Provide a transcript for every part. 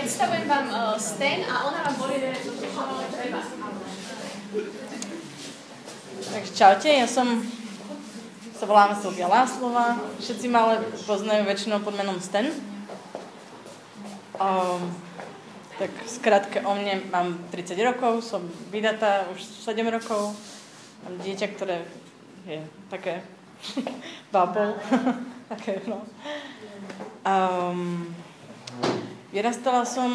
predstavujem vám uh, Sten a ona vám povie, čo treba. Takže čaute, ja som, sa volám Silvia Láslova, všetci ma ale poznajú väčšinou pod menom Sten. Um, tak skrátke o mne, mám 30 rokov, som vydatá už 7 rokov, mám dieťa, ktoré je také bubble, také no. Um, Vyrastala som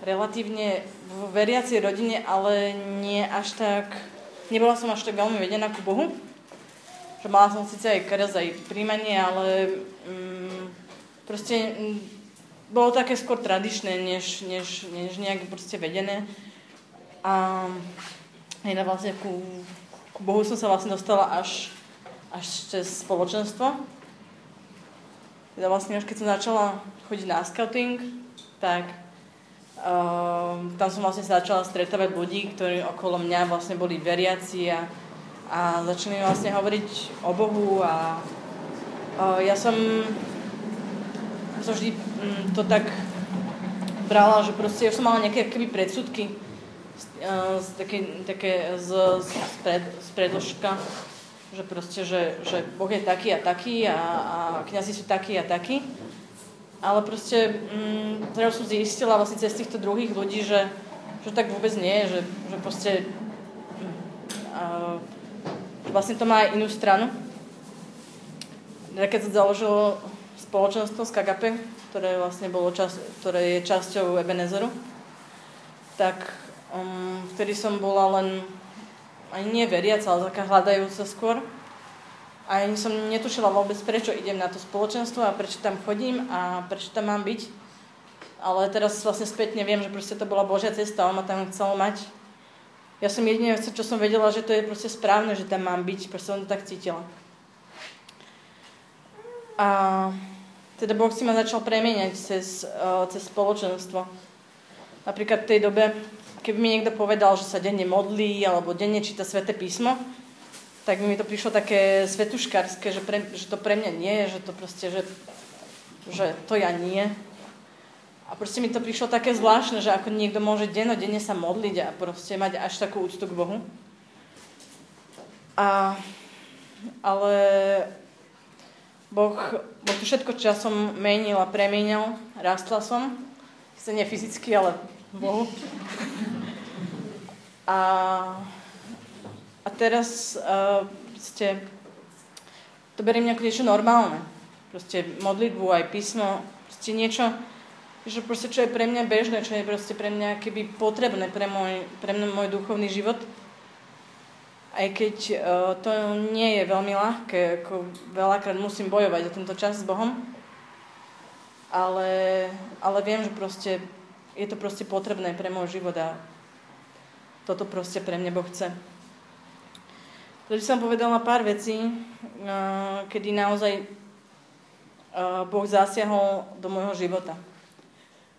relatívne v veriacej rodine, ale nie až tak, nebola som až tak veľmi vedená ku Bohu. Že mala som síce aj krz, aj príjmanie, ale um, proste um, bolo také skôr tradičné, než, než, než nejak proste vedené. A aj vlastne ku, ku Bohu som sa vlastne dostala až, až cez spoločenstvo. Teda vlastne už keď som začala chodiť na scouting, tak uh, tam som vlastne sa začala stretávať ľudí, ktorí okolo mňa vlastne boli veriaci a, a začali vlastne hovoriť o Bohu a uh, ja som, som vždy um, to tak brala, že proste už som mala nejaké keby predsudky uh, z, také, také z, z, pred, z predložka, že proste, že, že Boh je taký a taký a, a kniazy sú takí a takí. Ale proste, mm, teraz som zistila vlastne cez týchto druhých ľudí, že, že tak vôbec nie že, že proste uh, vlastne to má aj inú stranu. Keď sa založilo spoločenstvo z KGP, ktoré vlastne bolo čas, ktoré je časťou Ebenezeru, tak um, vtedy som bola len ani nie veriaca, ale taká hľadajúca skôr. A ani som netušila vôbec, prečo idem na to spoločenstvo a prečo tam chodím a prečo tam mám byť. Ale teraz vlastne spätne viem, že proste to bola Božia cesta, on ma tam chcel mať. Ja som jedine, čo som vedela, že to je proste správne, že tam mám byť, proste som to tak cítila. A teda Boh si ma začal premieňať cez, uh, cez spoločenstvo. Napríklad v tej dobe, keby mi niekto povedal, že sa denne modlí alebo denne číta sväté písmo, tak mi to prišlo také svetuškárske, že, pre, že to pre mňa nie že to proste, že, že to ja nie. A proste mi to prišlo také zvláštne, že ako niekto môže dennodenne sa modliť a proste mať až takú úctu k Bohu. A, ale boh, boh to všetko časom menil a premienil. Rastla som. Sice nie fyzicky, ale Bohu. A a teraz uh, proste, to beriem ako niečo normálne. Proste modlitbu, aj písmo, proste niečo, že proste čo je pre mňa bežné, čo je proste pre mňa keby potrebné pre môj, pre mňa môj duchovný život. Aj keď uh, to nie je veľmi ľahké, ako veľakrát musím bojovať o tento čas s Bohom, ale, ale viem, že proste je to proste potrebné pre môj život a toto proste pre mňa Boh chce. Takže som povedala pár vecí, kedy naozaj Boh zasiahol do môjho života.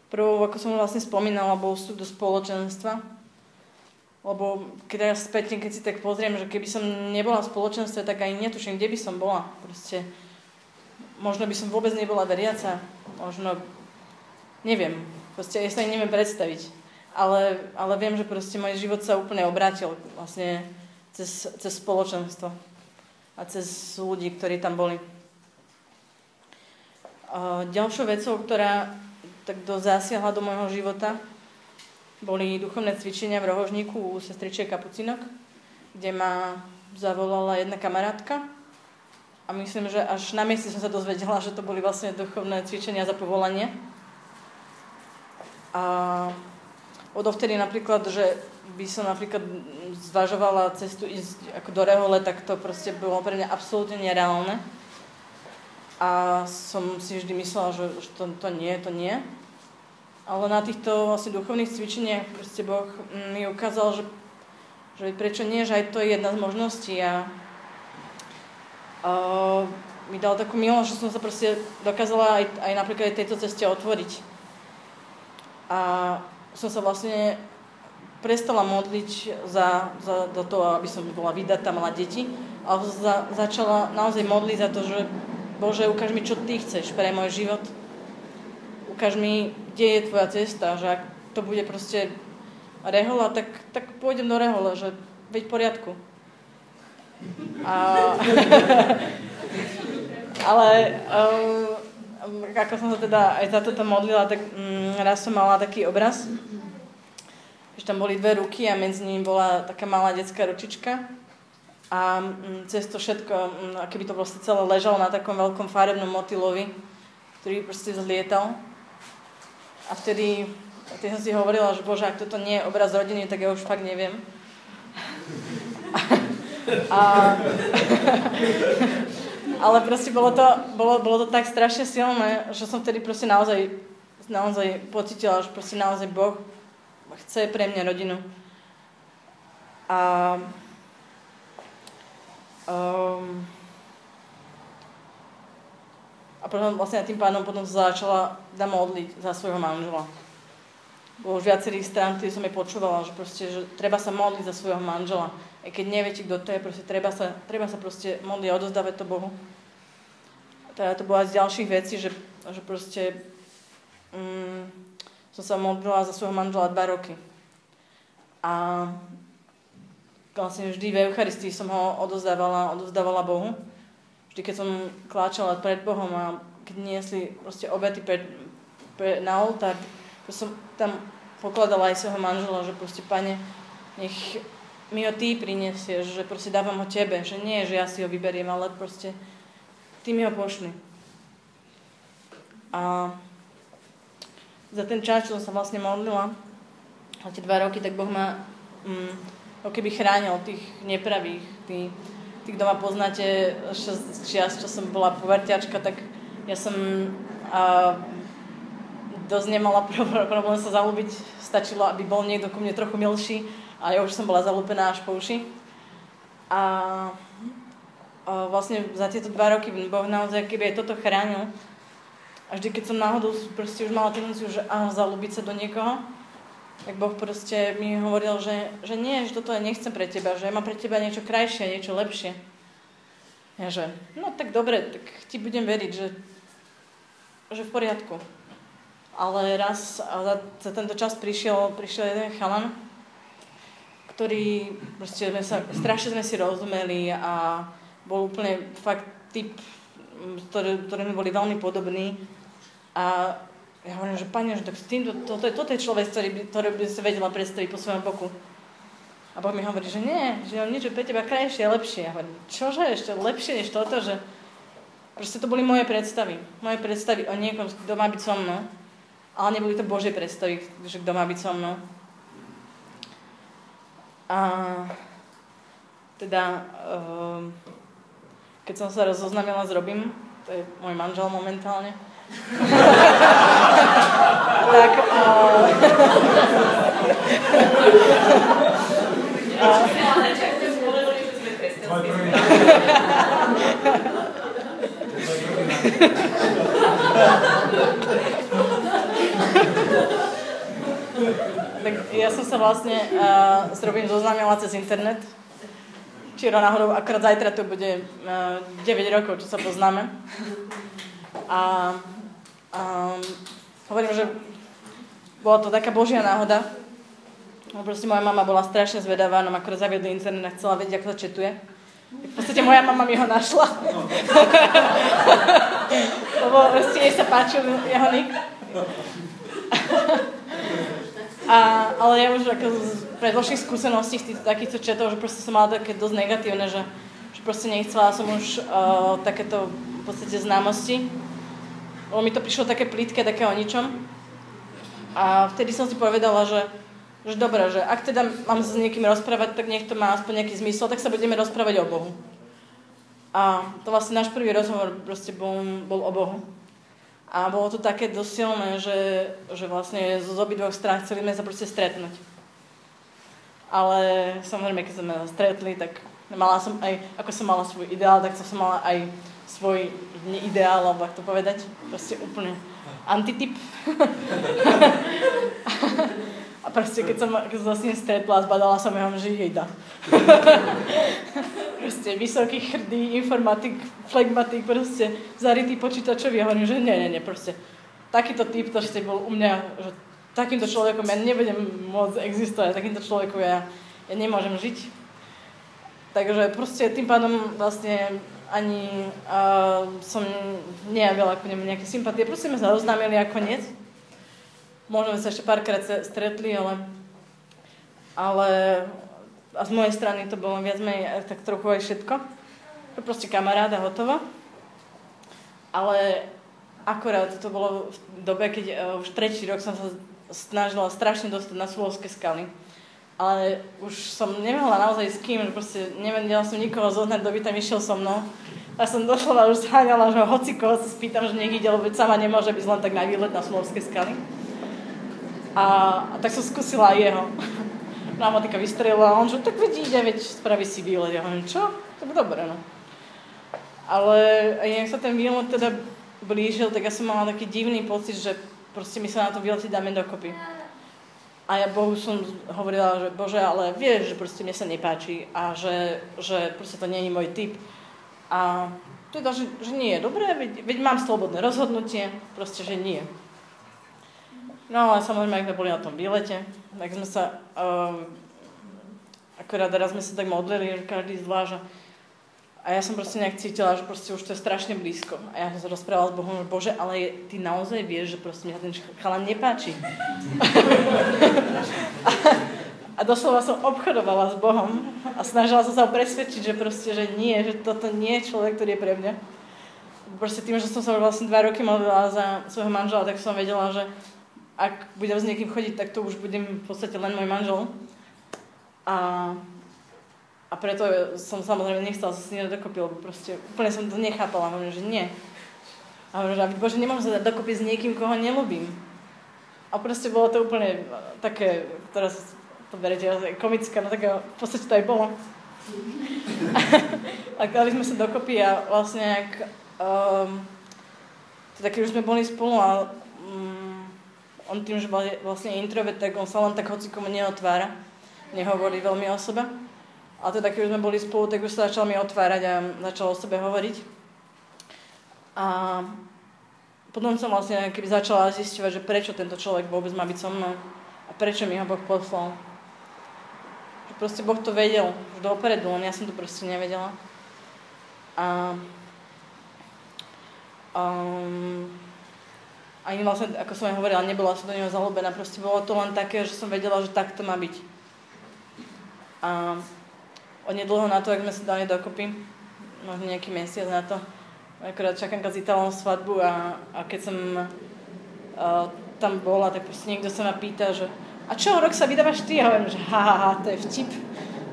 Prvou, ako som vlastne spomínala, bol vstup do spoločenstva. Lebo keď ja späť, keď si tak pozriem, že keby som nebola v spoločenstve, tak aj netuším, kde by som bola. Proste, možno by som vôbec nebola veriaca. Možno, neviem. Proste ja sa neviem predstaviť. Ale, ale viem, že proste môj život sa úplne obrátil. Vlastne cez, cez spoločenstvo a cez ľudí, ktorí tam boli. Ďalšou vecou, ktorá tak zasiahla do môjho života, boli duchovné cvičenia v rohožníku u sestričie Kapucinok, kde ma zavolala jedna kamarátka a myslím, že až na mieste som sa dozvedela, že to boli vlastne duchovné cvičenia za povolanie. A odovtedy napríklad, že by som napríklad zvažovala cestu ísť ako do Rehole, tak to proste bolo pre mňa absolútne nereálne. A som si vždy myslela, že, že to, to nie, to nie. Ale na týchto vlastne duchovných cvičeniach proste Boh mi ukázal, že, že prečo nie, že aj to je jedna z možností a, a mi dal takú milosť, že som sa proste dokázala aj, aj napríklad aj tejto ceste otvoriť. A som sa vlastne prestala modliť za, za do toho, aby som bola vydatá, mala deti, ale za, začala naozaj modliť za to, že Bože, ukáž mi, čo Ty chceš pre môj život. ukáž mi, kde je tvoja cesta, že ak to bude proste rehola, tak, tak pôjdem do rehola, že veď v poriadku. A, ale um, ako som sa teda aj za toto modlila, tak um, raz som mala taký obraz, že tam boli dve ruky a medzi nimi bola taká malá detská ručička a um, cez to všetko, um, aké by to proste celé ležalo na takom veľkom farebnom motilovi, ktorý proste zlietal. A vtedy, vtedy som si hovorila, že bože, ak toto nie je obraz rodiny, tak ja už fakt neviem. A, ale proste bolo to, bolo, bolo to tak strašne silné, že som vtedy proste naozaj, naozaj pocitila, že proste naozaj Boh chce pre mňa rodinu. A um, a potom vlastne tým pádom potom začala da modliť za svojho manžela. Bolo už viacerých strán, ktorých som jej počúvala, že proste, že treba sa modliť za svojho manžela aj keď neviete, kto to je, proste treba sa, treba sa proste modliť a odozdávať to Bohu. Teda to bola z ďalších vecí, že, že proste mm, som sa modlila za svojho manžela dva roky. A vlastne vždy v Eucharistii som ho odozdávala, odozdávala Bohu. Vždy, keď som kláčala pred Bohom a keď niesli proste obety pred, pred, na oltár, som tam pokladala aj svojho manžela, že proste, pane, nech mi ho ty prinesieš, že proste dávam ho tebe, že nie, že ja si ho vyberiem, ale proste ty mi ho pošli. A za ten čas, čo som sa vlastne modlila, a tie dva roky, tak Boh ma mm, ako keby chránil tých nepravých, tí, tí, kto ma poznáte čias, čo som bola povertiačka, tak ja som a, dosť nemala problém sa zalúbiť. Stačilo, aby bol niekto ku mne trochu milší a ja už som bola zalúpená až po uši. A, a vlastne za tieto dva roky Boh naozaj keby aj toto chránil. A vždy, keď som náhodou proste už mala tendenciu, že áno, zalúbiť sa do niekoho, tak Boh proste mi hovoril, že, že nie, že toto ja nechcem pre teba, že ja mám pre teba niečo krajšie, niečo lepšie. Ja že, no tak dobre, tak ti budem veriť, že, že v poriadku. Ale raz za, za tento čas prišiel, prišiel jeden chalan, ktorý, proste sme sa, strašne sme si rozumeli a bol úplne fakt typ, ktorý, ktorými boli veľmi podobní. A ja hovorím, že pani, že tak s týmto, toto, je, toto je človek, ktorý by, ktorý by sa vedela predstaviť po svojom boku. A Boh mi hovorí, že nie, že on niečo pre teba krajšie a lepšie. Ja hovorím, čože ešte lepšie než toto, že proste to boli moje predstavy. Moje predstavy o niekom, kto má byť so mnou. Ale neboli to Božie predstavy, že kto má byť so mnou. A teda, um, keď som sa rozoznamila s Robim, to je môj manžel momentálne, tak uh, tak ja som sa vlastne uh, s Robin zoznámila cez internet. Čiže náhodou, akorát zajtra to bude uh, 9 rokov, čo sa poznáme. A um, hovorím, že bola to taká božia náhoda. No proste moja mama bola strašne zvedavá, nám akorát zaviedli internet a chcela vedieť, ako sa četuje. V podstate moja mama mi ho našla. Lebo proste jej sa páčil jeho nick. A, ale ja už ako z predložších skúseností z takýchto četov, že proste som mala také dosť negatívne, že, že proste nechcela som už uh, takéto v podstate známosti. Lebo mi to prišlo také plítke, také o ničom. A vtedy som si povedala, že, že dobre, že ak teda mám s niekým rozprávať, tak nech to má aspoň nejaký zmysel, tak sa budeme rozprávať o Bohu. A to vlastne náš prvý rozhovor proste bol, bol o Bohu. A bolo to také dosilné, že, že vlastne z obidvoch strán chceli sme sa proste stretnúť. Ale samozrejme, keď sme sa stretli, tak mala som aj, ako som mala svoj ideál, tak som mala aj svoj neideál, alebo ak to povedať, proste úplne antityp. A proste, keď som, sa s ním stretla, zbadala som jeho, že jejda. proste vysoký, chrdý, informatik, flegmatik, proste zarytý počítačový. Ja hovorím, že nie, nie, nie, proste. takýto typ, to ste bol u mňa, že takýmto človekom ja nebudem môcť existovať, takýmto človekom ja, ja nemôžem žiť. Takže proste tým pádom vlastne ani uh, som nejavila ako nemu nejaké sympatie. Proste sme sa oznámili a koniec. Možno sa ešte párkrát stretli, ale, ale a z mojej strany to bolo viac menej tak trochu aj všetko. Proste kamaráda hotovo. Ale akorát to bolo v dobe, keď uh, už tretí rok som sa snažila strašne dostať na Svojovské skaly. Ale už som nemala naozaj s kým, že proste nevedela som nikoho zohnať, kto by tam išiel so mnou. A som doslova už zháňala, že hoci koho sa spýtam, že nech ide, lebo sama nemôže byť len tak na výlet na Smolovské skaly. A, a tak som skúsila jeho. Námatika vystrelila a on, že tak veď ide, veď spraví si výlet. Ja hovorím, čo? Tak dobre, no. Ale aj sa ten výlet teda blížil, tak ja som mala taký divný pocit, že proste my sa na to výlete dáme dokopy. A ja Bohu som hovorila, že Bože, ale vieš, že proste mne sa nepáči a že, že proste to nie je môj typ. A teda, že, že nie je dobré, veď, veď mám slobodné rozhodnutie, proste, že nie. No ale samozrejme, ak sme boli na tom výlete, tak sme sa, um, akorát raz sme sa tak modlili, každý zvlášť. A ja som proste nejak cítila, že proste už to je strašne blízko. A ja som sa rozprávala s Bohom, že Bože, ale ty naozaj vieš, že proste mňa ten chalan nepáči. a, a doslova som obchodovala s Bohom a snažila som sa ho presvedčiť, že proste, že nie, že toto nie je človek, ktorý je pre mňa. Proste tým, že som sa vlastne dva roky modlila za svojho manžela, tak som vedela, že ak budem s niekým chodiť, tak to už budem v podstate len môj manžel. A a preto som samozrejme nechcela sa s ním dokopy, lebo proste úplne som to nechápala. Hovorím, že nie. A hovorím, že bože, nemôžem sa dať dokopy s niekým, koho nelúbim. A proste bolo to úplne také, teraz to berete, komické, no tak v podstate to aj bolo. a dali sme sa dokopy a vlastne ak, um, teda keď už sme boli spolu a on tým, že vlastne introvert, tak on sa len tak hocikomu neotvára, nehovorí veľmi o sebe. A teda keď už sme boli spolu, tak už sa začal mi otvárať a začal o sebe hovoriť. A potom som vlastne keby začala zisťovať, že prečo tento človek vôbec má byť so mnou a prečo mi ho Boh poslal. Že proste Boh to vedel už dopredu, len ja som to proste nevedela. A um, ani vlastne, ako som aj hovorila, nebola som do neho zalúbená, proste bolo to len také, že som vedela, že tak to má byť. A onedlho na to, ak sme sa dali dokopy, možno nejaký mesiac na to, akorát čakám s Italom svadbu a, a keď som uh, tam bola, tak proste niekto sa ma pýta, že a čo, rok sa vydávaš ty? A hovorím, že ha, ha, ha, to je vtip.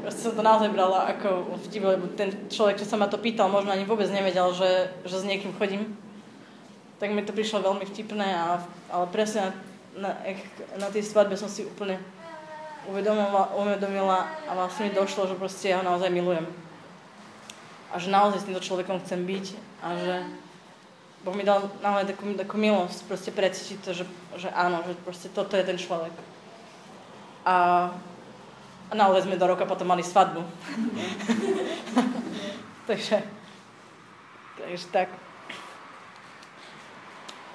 Proste som to naozaj brala ako vtip, lebo ten človek, čo sa ma to pýtal, možno ani vôbec nevedel, že, že s niekým chodím. Tak mi to prišlo veľmi vtipné, a, ale presne na, na, na tej svadbe som si úplne uvedomila, uvedomila a vlastne mi došlo, že proste ja ho naozaj milujem. A že naozaj s týmto človekom chcem byť a že Boh mi dal naozaj takú, takú milosť proste precítiť to, že, že áno, že proste toto je ten človek. A, a naozaj sme do roka potom mali svadbu. takže, takže tak.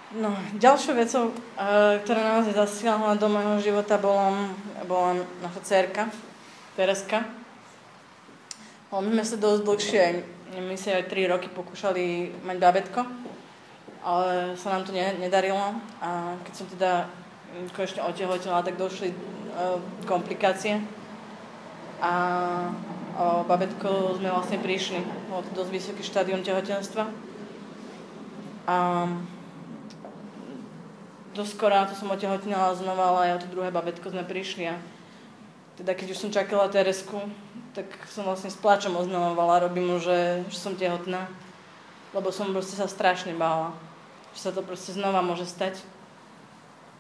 No, ďalšou vecou, uh, ktorá naozaj zasiahla do môjho života, bola, bola naša dcerka, Tereska. My sme sa dosť dlhšie, my sa aj 3 roky pokúšali mať babetko, ale sa nám to ne, nedarilo. A keď som teda konečne otehotila, tak došli uh, komplikácie. A o babetko sme vlastne prišli. Bolo to dosť vysoký štádium tehotenstva. A na to som otehotnila znova, ale aj o to druhé babetko sme prišli a teda keď už som čakala Teresku, tak som vlastne s plačom oznamovala, robím že, že som tehotná, lebo som proste sa strašne bála, že sa to proste znova môže stať.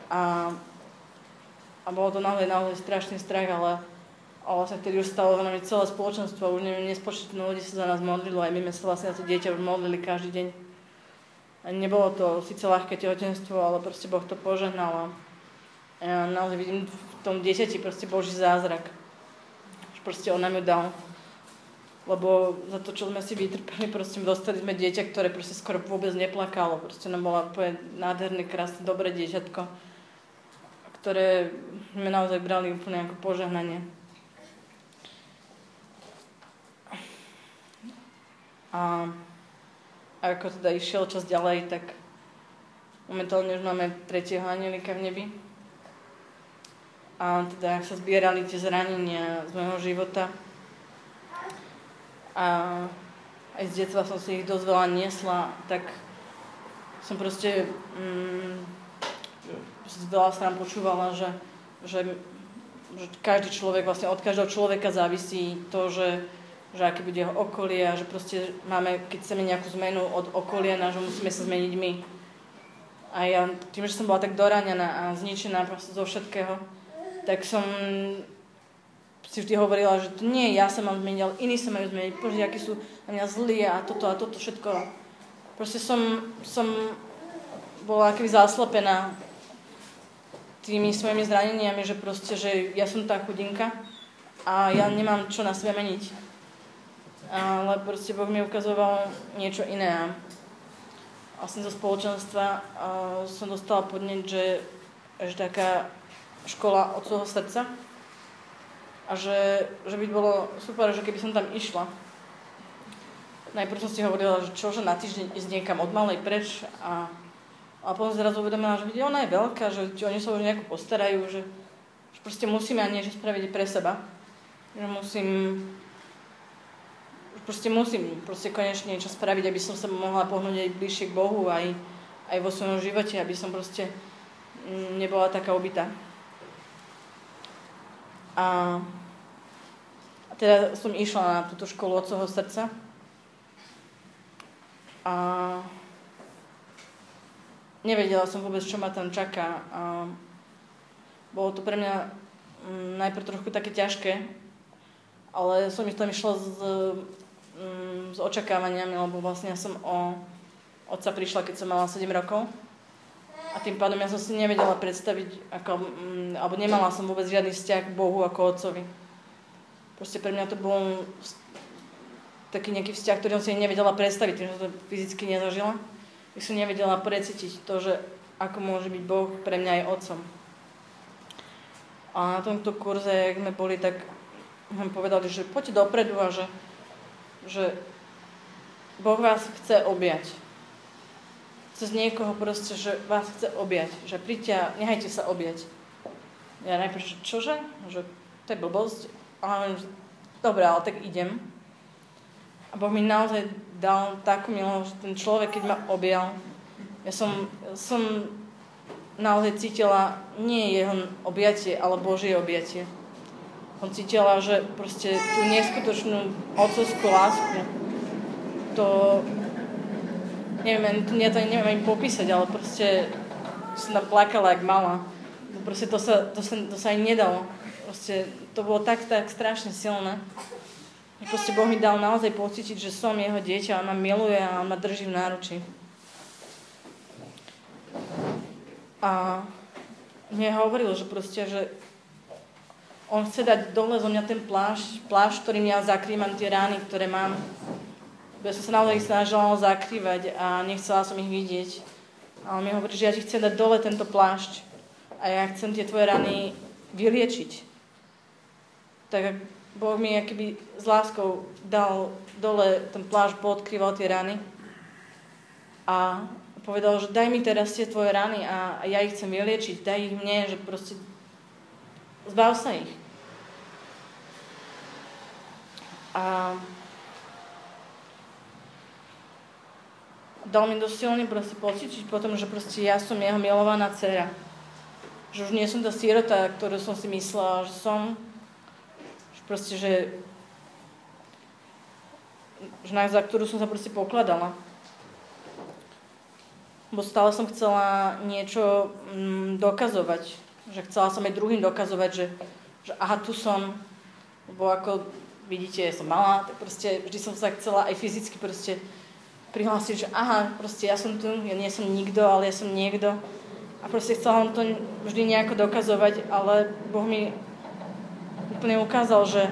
A, a bolo to naozaj, naozaj strašný strach, ale, ale vlastne vtedy už stalo za nami celé spoločenstvo, už neviem, nespočetné ľudí sa za nás modlilo, aj my sme sa vlastne na to dieťa už modlili každý deň. Nebolo to síce ľahké tehotenstvo, ale proste Boh to požehnal a ja naozaj vidím v tom dieťati proste Boží zázrak. Že proste on nám ju dal. lebo za to, čo sme si vytrpeli, proste dostali sme dieťa, ktoré proste skoro vôbec neplakalo. Proste nám bola nádherné, krásne, dobré dieťatko, ktoré sme naozaj brali úplne ako požehnanie. A, a ako teda išiel čas ďalej, tak momentálne už máme tretieho anielika v nebi. A teda sa zbierali tie zranenia z môjho života, a aj z detstva som si ich dosť veľa niesla, tak som proste mm, veľa nám počúvala, že, že, že každý človek, vlastne od každého človeka závisí to, že, že aké bude jeho okolie a že proste máme, keď chceme nejakú zmenu od okolia nášho, musíme sa zmeniť my. A ja tým, že som bola tak doranená a zničená proste zo všetkého, tak som si vždy hovorila, že to nie ja sa mám zmeniť, ale iní sa majú zmeniť. Bože, akí sú na mňa zlí a toto a toto všetko. Proste som, som bola keby zaslepená tými svojimi zraneniami, že proste, že ja som tá chudinka a ja nemám čo na sebe meniť. Ale proste Boh mi ukazoval niečo iné. Vlastne zo spoločenstva som dostala podneť, že, že taká škola od svojho srdca, a že, že by bolo super, že keby som tam išla. Najprv som si hovorila, že čo, že na týždeň ísť niekam od malej preč a, a potom zrazu uvedomila, že vidie, ona je veľká, že oni sa už nejako postarajú, že, že proste musíme aj niečo spraviť pre seba. Že musím proste musím proste konečne niečo spraviť, aby som sa mohla pohnúť aj bližšie k Bohu, aj, aj vo svojom živote, aby som proste mm, nebola taká obytá. A teda som išla na túto školu od svojho srdca. A nevedela som vôbec, čo ma tam čaká. A bolo to pre mňa mm, najprv trochu také ťažké, ale som tam išla s, mm, s očakávaniami, lebo vlastne ja som o otca prišla, keď som mala 7 rokov. A tým pádom ja som si nevedela predstaviť, ako, mm, alebo nemala som vôbec žiadny vzťah k Bohu ako otcovi. Proste pre mňa to bol taký nejaký vzťah, ktorý som si nevedela predstaviť, tým, že to fyzicky nezažila. Tak som nevedela precítiť to, že ako môže byť Boh pre mňa aj otcom. A na tomto kurze, jak sme boli, tak nám povedali, že poďte dopredu a že, že Boh vás chce objať. Cez niekoho proste, že vás chce objať. Že príďte a nechajte sa objať. Ja najprv, že čože? Že to je blbosť. A hovorím, že dobre, ale tak idem. A Boh mi naozaj dal takú milosť, že ten človek, keď ma objal, ja som, som naozaj cítila nie jeho objatie, ale Božie objatie. Som cítila, že proste tú neskutočnú otcovskú lásku, to, neviem, ja to neviem ani popísať, ale proste som tam plakala, jak mala. Proste to sa, to sa, to sa aj nedalo. Proste to bolo tak, tak strašne silné. Proste Boh mi dal naozaj pocítiť, že som jeho dieťa, on ma miluje a on ma drží v náruči. A mne hovoril, že proste, že on chce dať dole zo mňa ten plášť, plášť, ktorým ja zakrývam tie rány, ktoré mám. Ja som sa naozaj snažila zakrývať a nechcela som ich vidieť. A on mi hovorí, že ja ti chcem dať dole tento plášť a ja chcem tie tvoje rany vyliečiť tak Boh mi akýby s láskou dal dole ten pláž, podkryval tie rany a povedal, že daj mi teraz tie tvoje rany a ja ich chcem vyliečiť, daj ich mne, že proste zbav sa ich. A dal mi dosť silný proste pocítiť potom, že proste ja som jeho milovaná dcera. Že už nie som tá sierota, ktorú som si myslela, že som, proste, že, že na, za ktorú som sa proste pokladala. Bo stále som chcela niečo mm, dokazovať. Že chcela som aj druhým dokazovať, že, že aha, tu som. Lebo ako vidíte, som malá, tak proste vždy som sa chcela aj fyzicky proste prihlásiť, že aha, proste ja som tu, ja nie som nikto, ale ja som niekto. A proste chcela to vždy nejako dokazovať, ale Boh mi úplne ukázal, že,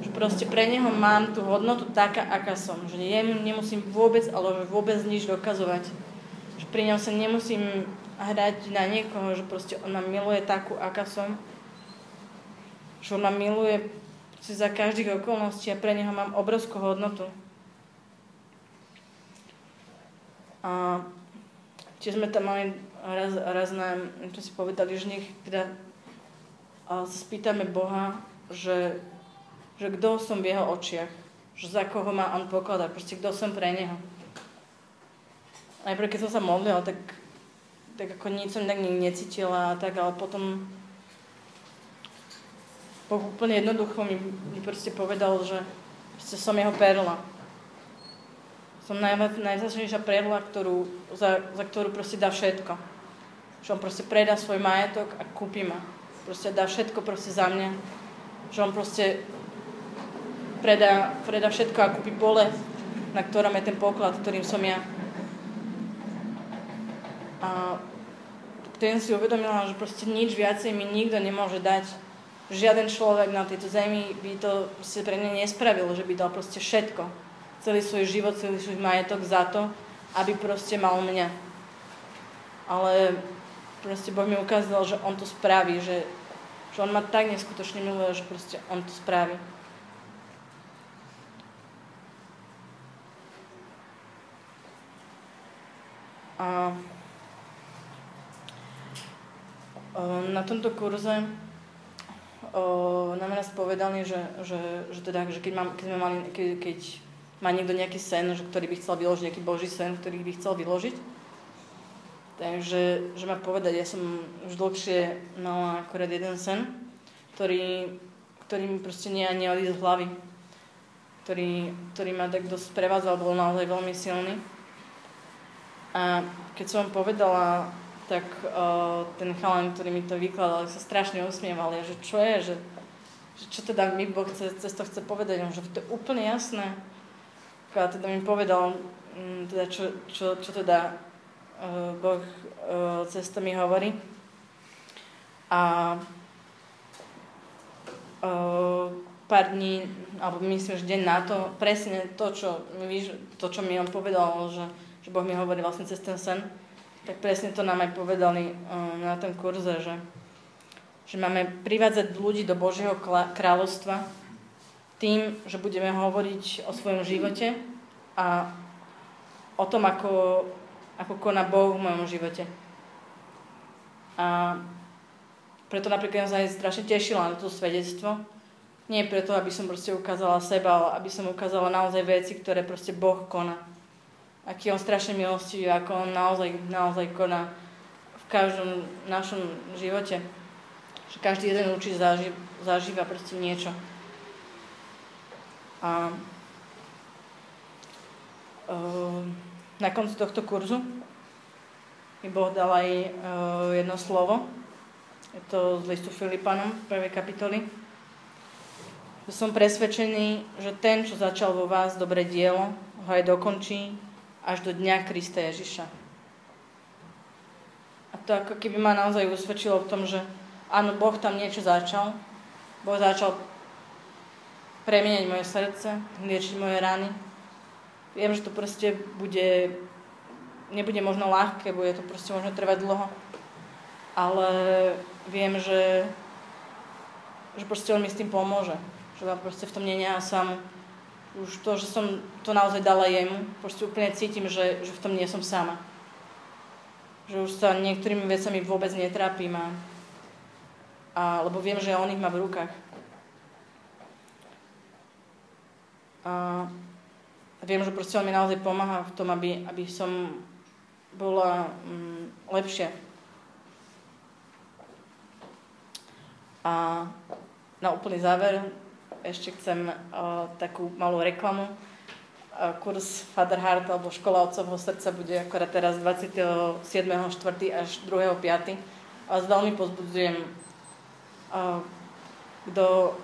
že proste pre neho mám tú hodnotu taká, aká som. Že nemusím vôbec, ale vôbec nič dokazovať. Že pri ňom sa nemusím hrať na niekoho, že proste on ma miluje takú, aká som. Že on ma miluje za každých okolností a pre neho mám obrovskú hodnotu. A tiež sme tam mali raz, raz na, čo si povedali, že nech teda spýtame Boha, že, že kto som v jeho očiach, že za koho má on pokladať, proste kto som pre neho. Najprv, keď som sa modlila, tak, tak ako nič som tak necítila a tak, ale potom Boh úplne jednoducho mi, mi proste povedal, že proste som jeho perla. Som najzásadnejšia perla, ktorú, za, za ktorú proste dá všetko. Že on proste predá svoj majetok a kúpi ma. Proste dá všetko proste za mňa. Že on proste predá, predá všetko a kúpi pole, na ktorom je ten poklad, ktorým som ja. A ten si uvedomila, že proste nič viacej mi nikto nemôže dať. Žiaden človek na tejto zemi by to proste pre mňa nespravil, že by dal proste všetko celý svoj život, celý svoj majetok za to, aby proste mal mňa. Ale proste Boh mi ukázal, že on to spraví, že, že on ma tak neskutočne miluje, že proste on to spraví. A na tomto kurze o, nám raz povedali, že, že, že, teda, že keď, mám, keď sme mali, keď, keď má niekto nejaký sen, že, ktorý by chcel vyložiť, nejaký boží sen, ktorý by chcel vyložiť. Takže, že ma povedať, ja som už dlhšie mala akorát jeden sen, ktorý, ktorý mi proste nie, neodísť z hlavy. Ktorý, ktorý ma tak dosť prevádzal, bol naozaj veľmi silný. A keď som povedala, tak uh, ten chalan, ktorý mi to vykladal, sa strašne usmieval. Že čo je, že, že čo teda mi Boh chce, cez to chce povedať. On, že to je úplne jasné a teda mi povedal, mm, teda čo, čo, čo teda uh, Boh uh, cez to mi hovorí. A uh, pár dní, alebo myslím, že deň na to, presne to, čo mi, to, čo mi on povedal, že, že Boh mi hovorí vlastne cez ten sen, tak presne to nám aj povedali uh, na tom kurze, že, že máme privádzať ľudí do Božieho kráľovstva, tým, že budeme hovoriť o svojom živote a o tom, ako, ako koná Boh v mojom živote. A preto napríklad som sa aj strašne tešila na to svedectvo. Nie preto, aby som proste ukázala seba, ale aby som ukázala naozaj veci, ktoré proste Boh koná. Aký on strašne milostivý, ako on naozaj, naozaj koná v každom našom živote. Že každý jeden určite zažíva proste niečo. A ehm, na konci tohto kurzu mi Boh dal aj ehm, jedno slovo. Je to z listu Filipanom, prvej kapitoly. Som presvedčený, že ten, čo začal vo vás dobre dielo, ho aj dokončí až do dňa Krista Ježiša. A to ako keby ma naozaj usvedčilo v tom, že áno, Boh tam niečo začal. Boh začal premieňať moje srdce, liečiť moje rany. Viem, že to proste bude, nebude možno ľahké, bude to proste možno trvať dlho, ale viem, že, že proste on mi s tým pomôže. Že ja proste v tom ja sám. Už to, že som to naozaj dala jemu, proste úplne cítim, že, že v tom nie som sama. Že už sa niektorými vecami vôbec netrápim a, a lebo viem, že on ich má v rukách. A viem, že proste on mi naozaj pomáha v tom, aby, aby som bola um, lepšia. A na úplný záver ešte chcem uh, takú malú reklamu. Uh, kurz Fatherheart alebo Škola Otcovho srdca bude akorát teraz 27.4. až 2.5. A veľmi pozbudzujem, uh, kto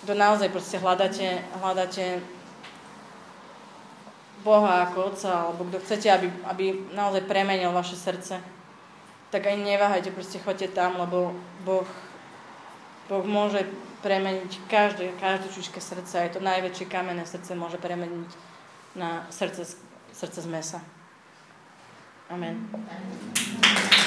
kto naozaj proste hľadáte, hľadáte Boha ako Otca, alebo kto chcete, aby, aby naozaj premenil vaše srdce, tak ani neváhajte, proste choďte tam, lebo Boh Boh môže premeniť každé, každé čučké srdce, aj to najväčšie kamenné srdce môže premeniť na srdce, srdce z mesa. Amen. Mikrofón.